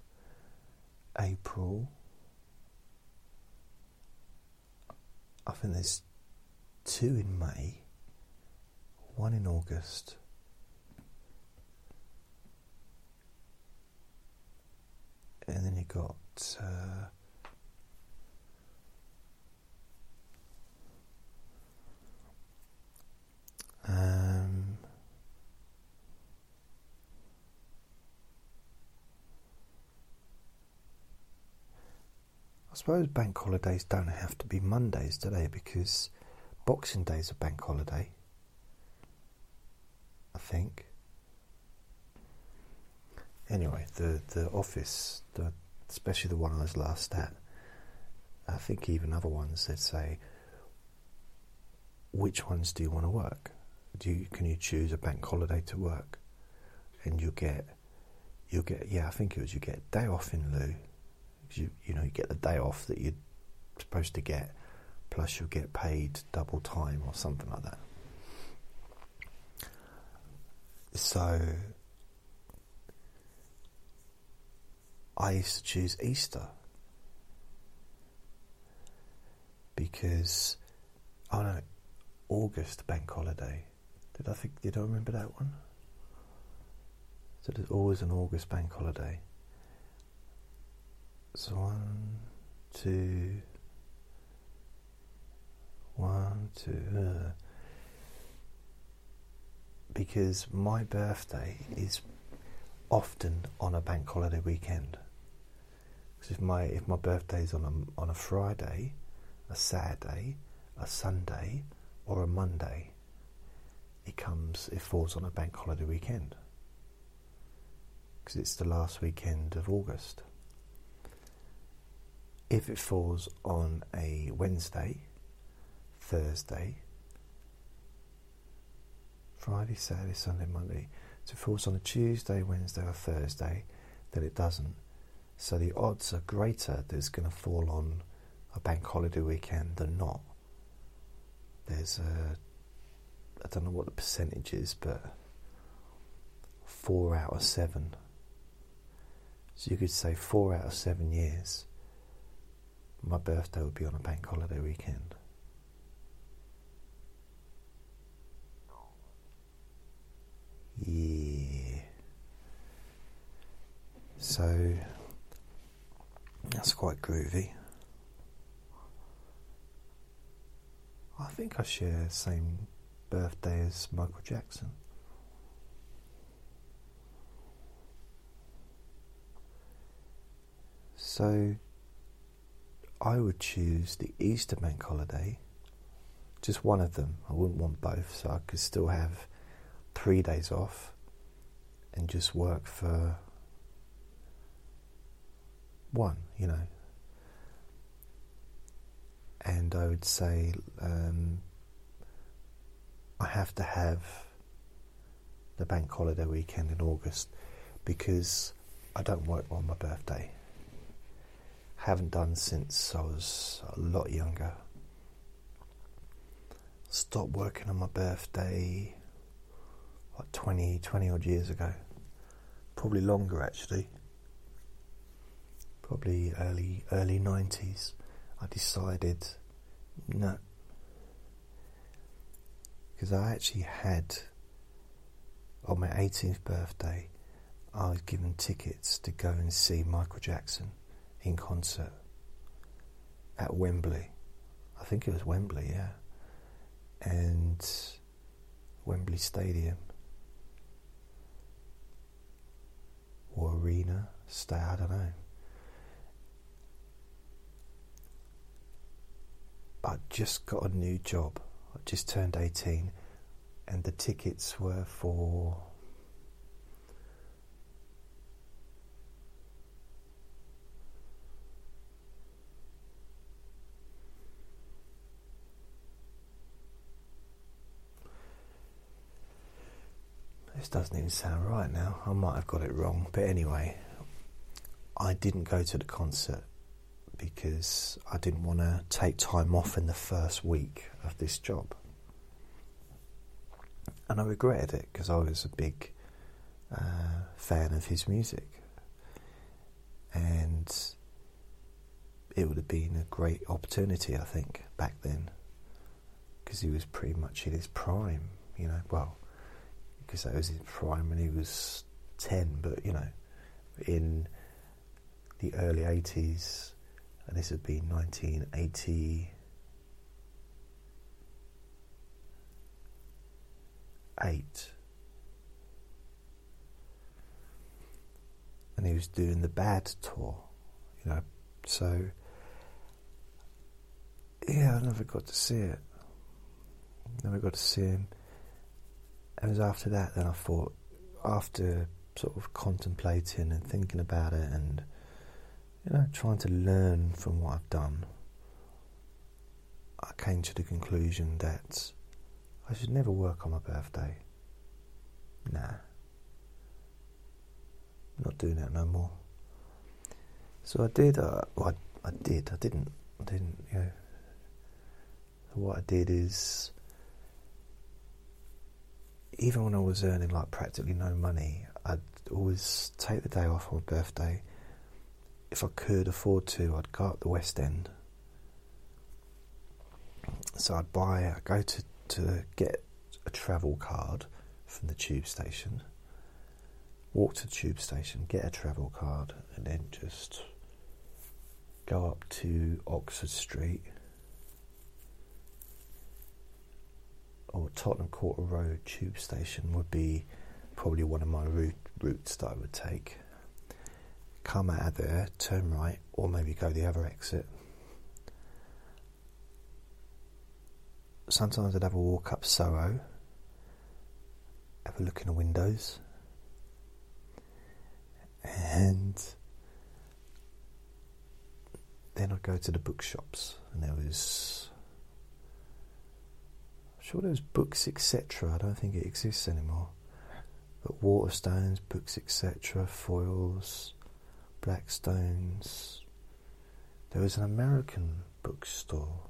April think there's two in May, one in August. And then you got uh, um, suppose bank holidays don't have to be Mondays, do they? Because Boxing Day is a bank holiday. I think. Anyway, the the office, the, especially the one I was last at, I think even other ones they'd say, which ones do you want to work? Do you, can you choose a bank holiday to work? And you get, you get, yeah, I think it was you get day off in lieu you you know you get the day off that you're supposed to get, plus you'll get paid double time or something like that. So I used to choose Easter because oh no, August bank holiday. Did I think? Did I remember that one? So there's always an August bank holiday. So one, two, one, two. Uh, because my birthday is often on a bank holiday weekend. Because if my if my birthday is on a on a Friday, a Saturday, a Sunday, or a Monday, it comes it falls on a bank holiday weekend. Because it's the last weekend of August. If it falls on a Wednesday, Thursday, Friday, Saturday, Sunday, Monday, if it falls on a Tuesday, Wednesday, or Thursday, then it doesn't. So the odds are greater that it's going to fall on a bank holiday weekend than not. There's a, I don't know what the percentage is, but four out of seven. So you could say four out of seven years my birthday would be on a bank holiday weekend. Yeah. So that's quite groovy. I think I share the same birthday as Michael Jackson. So I would choose the Easter bank holiday, just one of them. I wouldn't want both, so I could still have three days off and just work for one, you know. And I would say um, I have to have the bank holiday weekend in August because I don't work on my birthday haven't done since I was a lot younger. Stopped working on my birthday like 20, 20 odd years ago. Probably longer actually. Probably early early 90s. I decided no. Because I actually had on my 18th birthday I was given tickets to go and see Michael Jackson in concert at Wembley. I think it was Wembley, yeah. And Wembley Stadium or Arena, stay, I don't know. I just got a new job. I just turned 18 and the tickets were for This doesn't even sound right now. I might have got it wrong. But anyway, I didn't go to the concert because I didn't want to take time off in the first week of this job. And I regretted it because I was a big uh, fan of his music. And it would have been a great opportunity, I think, back then because he was pretty much in his prime, you know. Well, because that was his prime when he was 10, but you know, in the early 80s, and this would be 1988. And he was doing the bad tour, you know, so yeah, I never got to see it. Never got to see him. And it was after that, that I thought, after sort of contemplating and thinking about it and, you know, trying to learn from what I've done, I came to the conclusion that I should never work on my birthday. Nah. Not doing that no more. So I did, uh, well, I, I did, I didn't, I didn't, you know. what I did is even when I was earning like practically no money, I'd always take the day off on my birthday. If I could afford to, I'd go up the West End. So I'd buy, I'd go to, to get a travel card from the tube station, walk to the tube station, get a travel card, and then just go up to Oxford Street or Tottenham Court Road tube station would be probably one of my route, routes that I would take. Come out of there, turn right, or maybe go the other exit. Sometimes I'd have a walk up Soho, have a look in the windows, and then I'd go to the bookshops, and there was sure there's books, etc. I don't think it exists anymore. But Waterstones, books, etc., Foyles, Blackstones. There was an American bookstore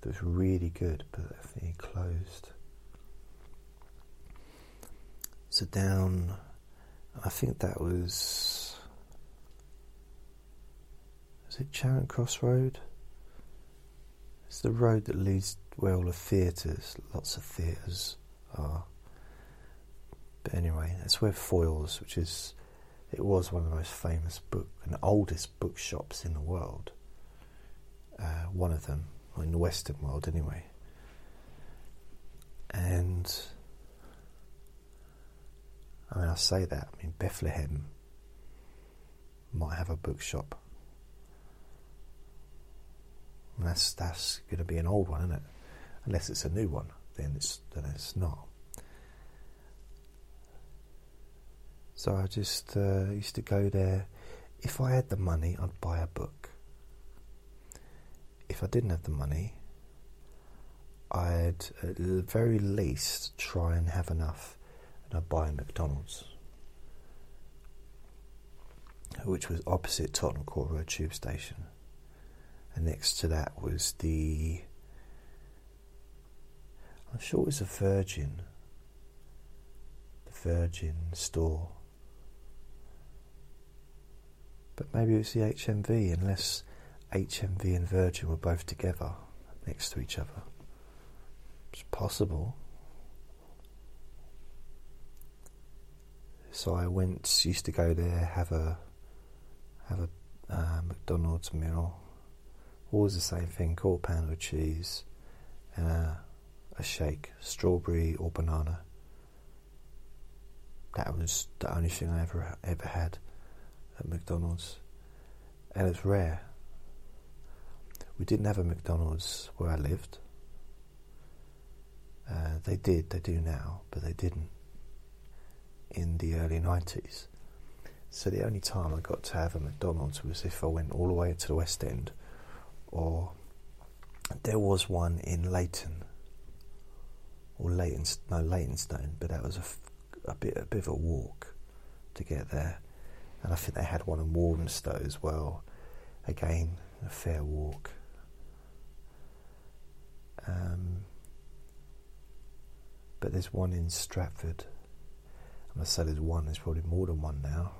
that was really good, but I think it closed. So down, I think that was. Was it Charing Cross Road? It's the road that leads where all the theatres, lots of theatres are. But anyway, that's where Foyles, which is, it was one of the most famous book and oldest bookshops in the world. Uh, one of them, in the Western world anyway. And I mean, I say that. I mean, Bethlehem might have a bookshop and that's that's going to be an old one, isn't it? Unless it's a new one, then it's then it's not. So I just uh, used to go there. If I had the money, I'd buy a book. If I didn't have the money, I'd at the very least try and have enough, and I'd buy a McDonald's, which was opposite Tottenham Court Road Tube Station and next to that was the. I'm sure it was a Virgin. The Virgin store. But maybe it was the HMV, unless HMV and Virgin were both together next to each other. It's possible. So I went, used to go there, have a have a uh, McDonald's meal, Always the same thing, quarter pound of cheese and a, a shake, strawberry or banana. That was the only thing I ever ever had at McDonald's, and it's rare. We didn't have a McDonald's where I lived. Uh, they did, they do now, but they didn't in the early 90s. So the only time I got to have a McDonald's was if I went all the way to the West End or there was one in Leyton or Leyton, no Leytonstone, but that was a, a, bit a bit of a walk to get there, and I think they had one in Walthamstow as well. Again, a fair walk. Um, but there's one in Stratford. And I say there's one, there's probably more than one now.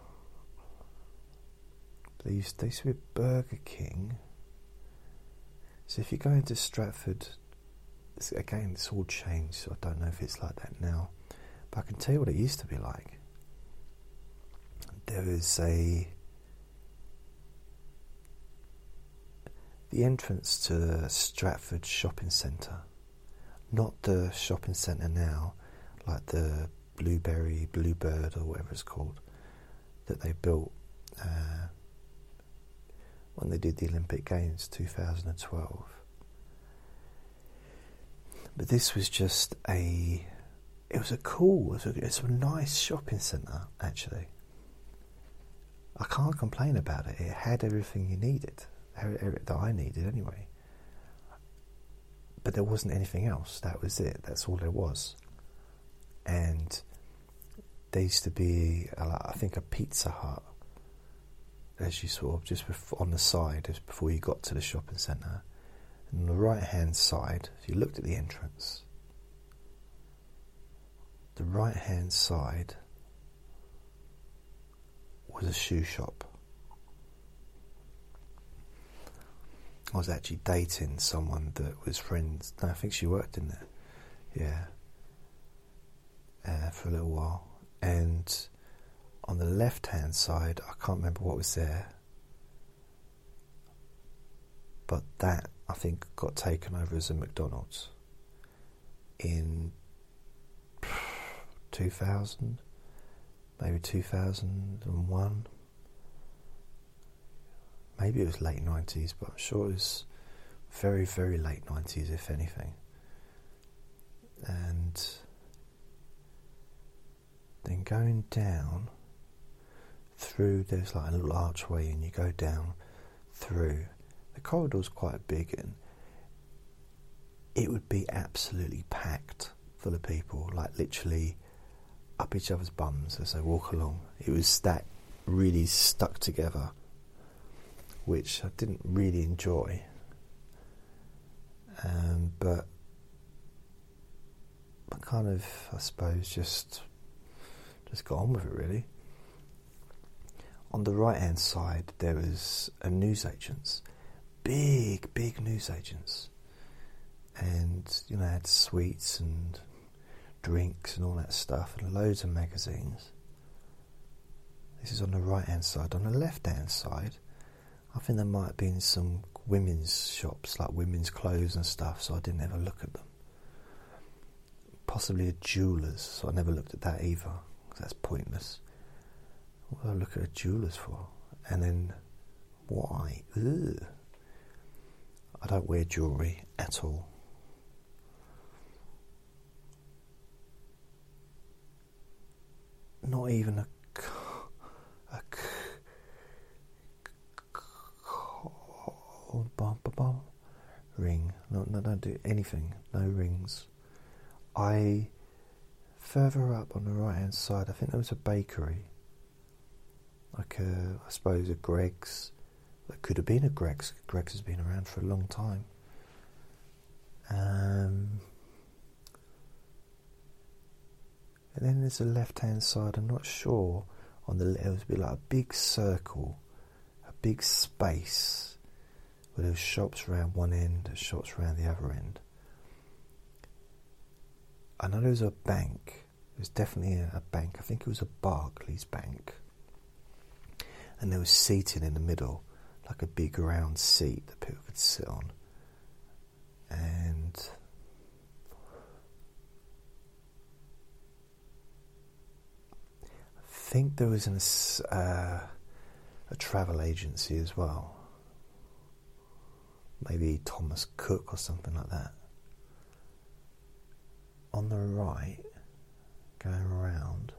They used, they used to be Burger King So if you go into Stratford, again, it's all changed, so I don't know if it's like that now. But I can tell you what it used to be like. There is a. The entrance to Stratford Shopping Centre, not the shopping centre now, like the Blueberry, Bluebird, or whatever it's called, that they built uh, when they did the Olympic Games 2012. But this was just a. It was a cool, it was a, it was a nice shopping centre, actually. I can't complain about it. It had everything you needed, that I needed anyway. But there wasn't anything else. That was it. That's all there was. And there used to be, I think, a Pizza Hut as you sort of just on the side, just before you got to the shopping centre. And on the right hand side, if you looked at the entrance, the right hand side was a shoe shop. I was actually dating someone that was friends. No, I think she worked in there. Yeah. Uh, for a little while. And on the left hand side, I can't remember what was there. But that, I think, got taken over as a McDonald's in 2000 maybe 2001. Maybe it was late 90s, but I'm sure it was very, very late 90s, if anything. And then going down through, there's like a little archway, and you go down through. The corridor's quite big, and it would be absolutely packed full of people, like literally up each other's bums as they walk along. It was that really stuck together, which I didn't really enjoy. Um, but I kind of, I suppose, just just got on with it really. On the right hand side, there was a newsagents, big, big newsagents, and you know had sweets and drinks and all that stuff, and loads of magazines. This is on the right hand side. On the left hand side, I think there might have been some women's shops, like women's clothes and stuff, so I didn't ever look at them. Possibly a jeweller's, so I never looked at that either, because that's pointless. What do I look at a jeweller's for? And then, why? Ugh. I don't wear jewellery at all. not even a, a ring. No, no, don't do anything. No rings. I further up on the right hand side. I think there was a bakery, like a, I suppose a Greggs. That could have been a Greggs. Greggs has been around for a long time. Um, And then there's a left hand side, I'm not sure. On the it would be like a big circle, a big space where there shops around one end, and shops around the other end. I know there was a bank. it was definitely a bank. I think it was a Barclays bank. And there was seating in the middle, like a big round seat that people could sit on. And I think there was an, uh, a travel agency as well. Maybe Thomas Cook or something like that. On the right, going around,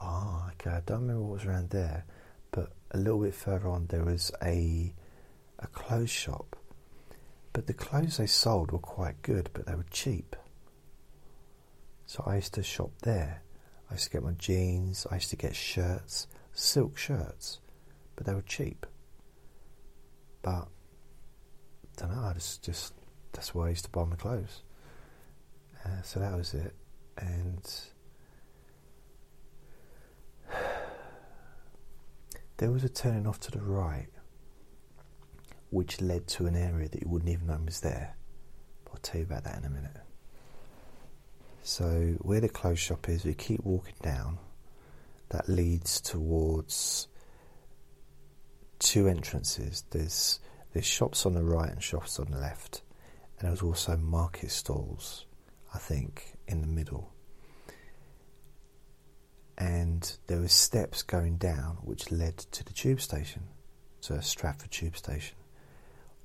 Ah, okay. I don't remember what was around there, but a little bit further on there was a a clothes shop. But the clothes they sold were quite good, but they were cheap. So I used to shop there. I used to get my jeans, I used to get shirts, silk shirts, but they were cheap. But I don't know, I just, just that's where I used to buy my clothes. Uh, so that was it. And there was a turning off to the right, which led to an area that you wouldn't even know was there. I'll tell you about that in a minute. So, where the clothes shop is, we keep walking down. That leads towards two entrances. There's there's shops on the right and shops on the left, and there's also market stalls, I think, in the middle. And there were steps going down which led to the tube station, to Stratford tube station.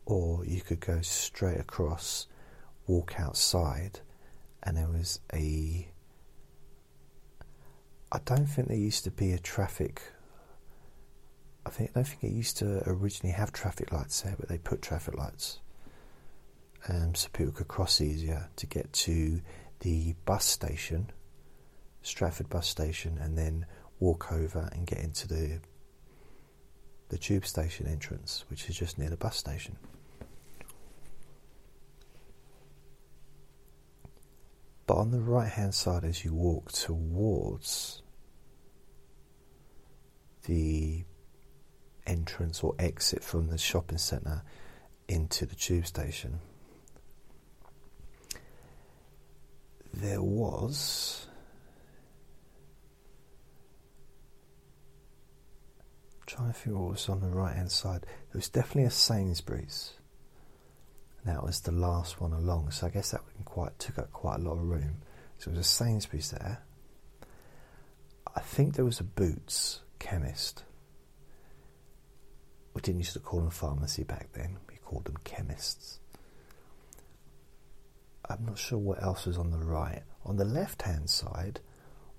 Or you could go straight across, walk outside, and there was a. I don't think there used to be a traffic I think I don't think it used to originally have traffic lights there, but they put traffic lights um, so people could cross easier to get to the bus station, Stratford bus station, and then walk over and get into the the tube station entrance, which is just near the bus station. But on the right hand side, as you walk towards the entrance or exit from the shopping centre into the tube station. There was trying to think what was on the right hand side. There was definitely a Sainsbury's. And that was the last one along, so I guess that quite took up quite a lot of room. So there was a Sainsbury's there. I think there was a Boots chemist. We didn't used to call them pharmacy back then, we called them chemists. I'm not sure what else was on the right. On the left hand side,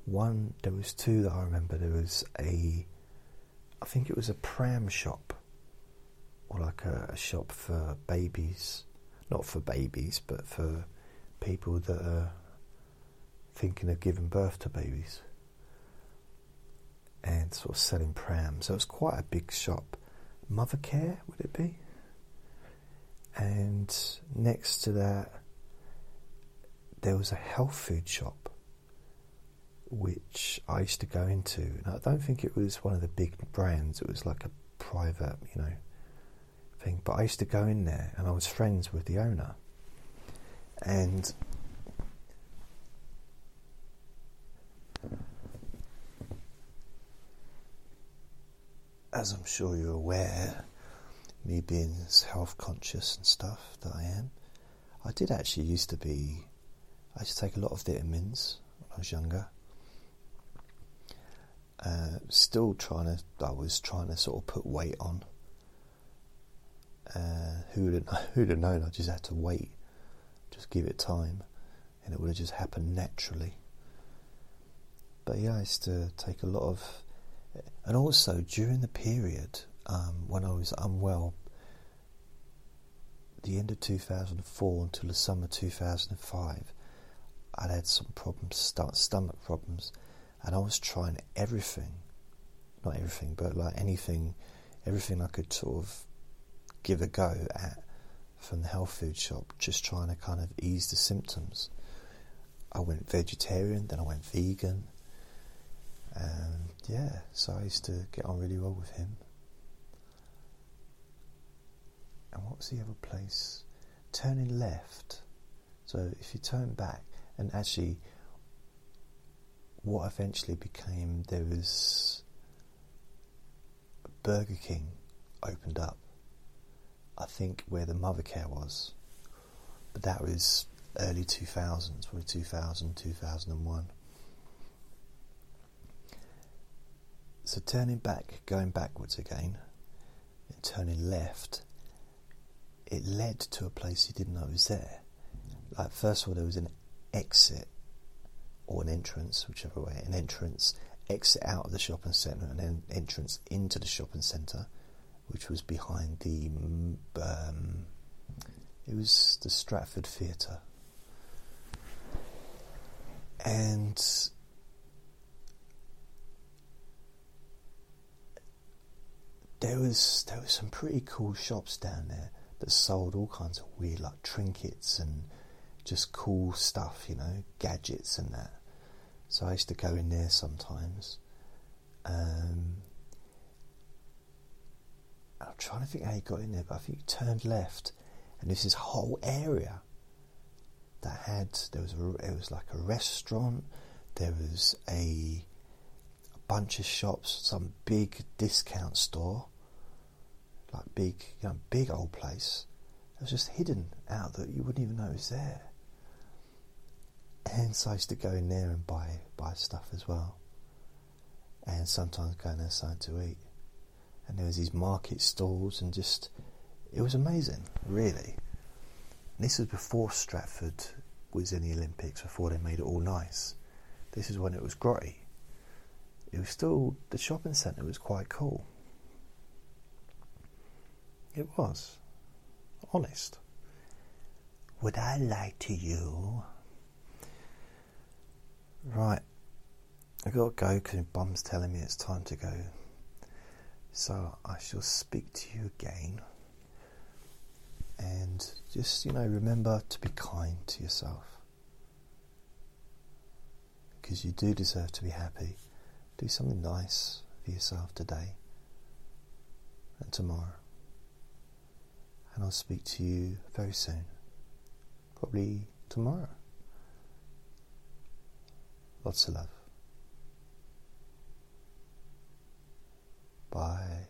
one there was two that I remember. There was a I think it was a pram shop or like a, a shop for babies. Not for babies, but for people that are thinking of giving birth to babies and sort of selling prams. So it was quite a big shop. Mothercare, would it be? And next to that, there was a health food shop which I used to go into. I don't think it was one of the big brands, it was like a private, you know, thing. But I used to go in there and I was friends with the owner. And as I'm sure you're aware, me being as health conscious and stuff that I am, I did actually used to be. I used to take a lot of vitamins when I was younger. Uh, still trying to. I was trying to sort of put weight on. Uh, who would have, who'd have known? I just had to wait, just give it time, and it would have just happened naturally. But yeah, I used to take a lot of and also during the period um, when I was unwell, the end of 2004 until the summer 2005, I'd had some problems, stomach problems, and I was trying everything, not everything, but like anything, everything I could sort of give a go at from the health food shop, just trying to kind of ease the symptoms. I went vegetarian, then I went vegan, and yeah, so I used to get on really well with him. And what was the other place? Turning left. So if you turn back, and actually, what eventually became there was Burger King opened up. I think where the Mothercare was, but that was early 2000s, probably 2000, 2001. So turning back, going backwards again, and turning left, it led to a place you didn't know was there. Like first of all, there was an exit or an entrance, whichever way, an entrance, exit out of the shopping centre, and then entrance into the shopping centre, which was behind the. Um, it was the Stratford Theatre, and there was there was some pretty cool shops down there that sold all kinds of weird like trinkets and just cool stuff, you know, gadgets and that. So I used to go in there sometimes. Um, I'm trying to think how he got in there, but I think he turned left, and there's this whole area that had there was a, it was like a restaurant, there was a, a bunch of shops, some big discount store, like big, you know, big old place. It was just hidden out that you wouldn't even know it was there. And so I used to go in there and buy buy stuff as well. And sometimes go in there something to eat. And there was these market stalls and just it was amazing, really. And this was before Stratford was in the Olympics, before they made it all nice. This is when it was grotty. It was still the shopping centre was quite cool. It was. Honest. Would I lie to you? Right. I've gotta go because Bum's telling me it's time to go. So I shall speak to you again. And just, you know, remember to be kind to yourself. Because you do deserve to be happy. Do something nice for yourself today and tomorrow. And I'll speak to you very soon. Probably tomorrow. Lots of love. Bye.